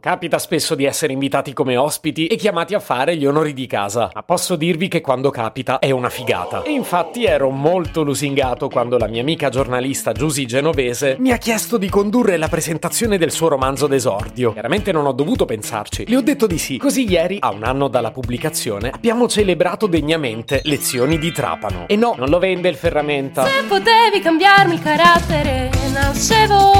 Capita spesso di essere invitati come ospiti e chiamati a fare gli onori di casa, ma posso dirvi che quando capita è una figata. E infatti ero molto lusingato quando la mia amica giornalista Giusy Genovese mi ha chiesto di condurre la presentazione del suo romanzo d'esordio. Chiaramente non ho dovuto pensarci, le ho detto di sì. Così ieri, a un anno dalla pubblicazione, abbiamo celebrato degnamente Lezioni di Trapano. E no, non lo vende il ferramenta. Se potevi cambiarmi il carattere, nascevo.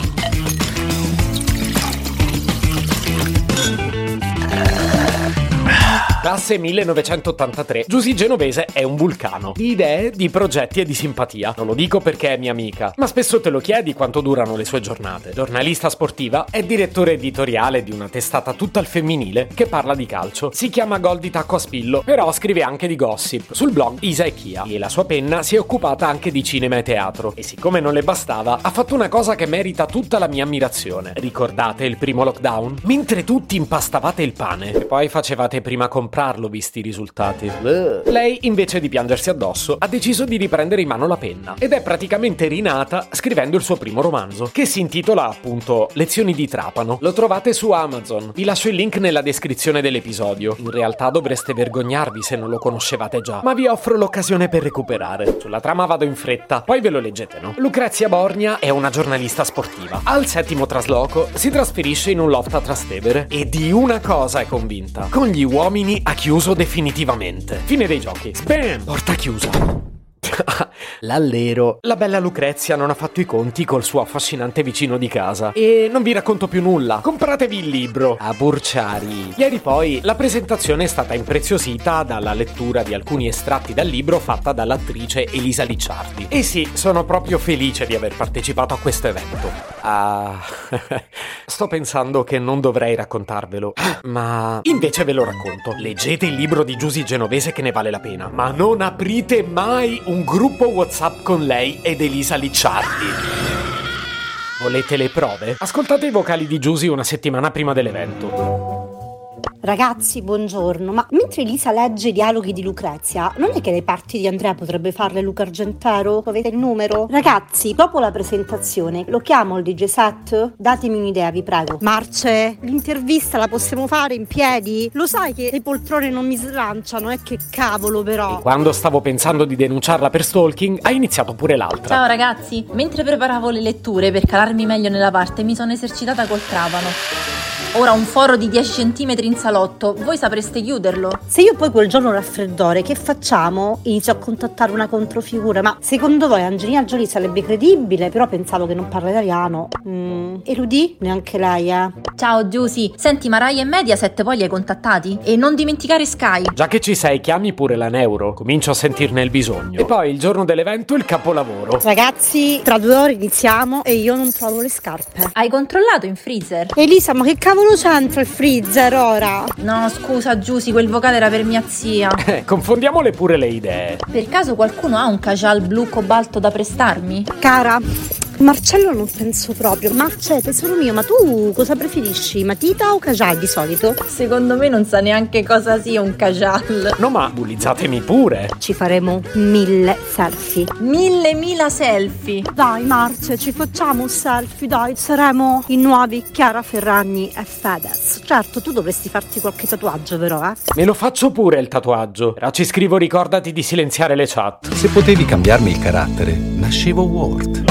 Classe 1983. Giusy Genovese è un vulcano. Di idee, di progetti e di simpatia. Non lo dico perché è mia amica, ma spesso te lo chiedi quanto durano le sue giornate. Giornalista sportiva, è direttore editoriale di una testata tutta al femminile che parla di calcio. Si chiama Gol di tacco a spillo, però scrive anche di gossip sul blog Isa e Chia. E la sua penna si è occupata anche di cinema e teatro. E siccome non le bastava, ha fatto una cosa che merita tutta la mia ammirazione. Ricordate il primo lockdown? Mentre tutti impastavate il pane e poi facevate prima comprare comprarlo visti i risultati. Lei, invece di piangersi addosso, ha deciso di riprendere in mano la penna ed è praticamente rinata scrivendo il suo primo romanzo, che si intitola appunto Lezioni di Trapano. Lo trovate su Amazon. Vi lascio il link nella descrizione dell'episodio. In realtà dovreste vergognarvi se non lo conoscevate già, ma vi offro l'occasione per recuperare. Sulla trama vado in fretta, poi ve lo leggete, no? Lucrezia Borgna è una giornalista sportiva. Al settimo trasloco si trasferisce in un loft a Trastevere e di una cosa è convinta. Con gli uomini ha chiuso definitivamente. Fine dei giochi. Spam! Porta chiusa. L'allero. La bella Lucrezia non ha fatto i conti col suo affascinante vicino di casa. E non vi racconto più nulla. Compratevi il libro. A Burciari. Ieri poi la presentazione è stata impreziosita dalla lettura di alcuni estratti dal libro fatta dall'attrice Elisa Licciardi. E sì, sono proprio felice di aver partecipato a questo evento. Ah, sto pensando che non dovrei raccontarvelo, ma invece ve lo racconto. Leggete il libro di Giusy Genovese che ne vale la pena, ma non aprite mai un gruppo WhatsApp con lei ed Elisa Licciardi. Volete le prove? Ascoltate i vocali di Giusy una settimana prima dell'evento. Ragazzi, buongiorno. Ma mentre Elisa legge i dialoghi di Lucrezia, non è che le parti di Andrea potrebbe farle Luca Argentero? Avete il numero? Ragazzi, dopo la presentazione, lo chiamo il DJ set? Datemi un'idea, vi prego. Marce, l'intervista la possiamo fare in piedi? Lo sai che le poltrone non mi slanciano, eh? Che cavolo, però. E quando stavo pensando di denunciarla per stalking, ha iniziato pure l'altra. Ciao ragazzi, mentre preparavo le letture per calarmi meglio nella parte, mi sono esercitata col trapano. Ora un foro di 10 cm in salotto, voi sapreste chiuderlo? Se io poi quel giorno ho raffreddore, che facciamo? Inizio a contattare una controfigura, ma secondo voi Angelina Jolie sarebbe credibile? Però pensavo che non parla italiano. Mm. Eludì? Neanche lei, eh. Ciao Giusy, senti ma Rai e Mediaset poi li hai contattati? E non dimenticare Sky. Già che ci sei, chiami pure la Neuro, comincio a sentirne il bisogno. E poi il giorno dell'evento il capolavoro. Ragazzi, tra due ore iniziamo e io non trovo le scarpe. Hai controllato in freezer? Elisa, ma che cavolo c'entra il freezer ora? No, scusa Giusy, quel vocale era per mia zia. Eh, confondiamole pure le idee. Per caso qualcuno ha un casual blu cobalto da prestarmi? Cara, Marcello non penso proprio. Marce, tesoro mio, ma tu cosa preferisci? Matita o casual di solito? Secondo me non sa neanche cosa sia un casual. No, ma bullizzatemi pure. Ci faremo mille selfie. Mille mila selfie. Dai, Marce, ci facciamo un selfie, dai. Saremo i nuovi Chiara Ferragni e Fedez. Certo, tu dovresti farti qualche tatuaggio, però, eh? Me lo faccio pure il tatuaggio. Però ci scrivo ricordati di silenziare le chat. Se potevi cambiarmi il carattere, nascevo Ward.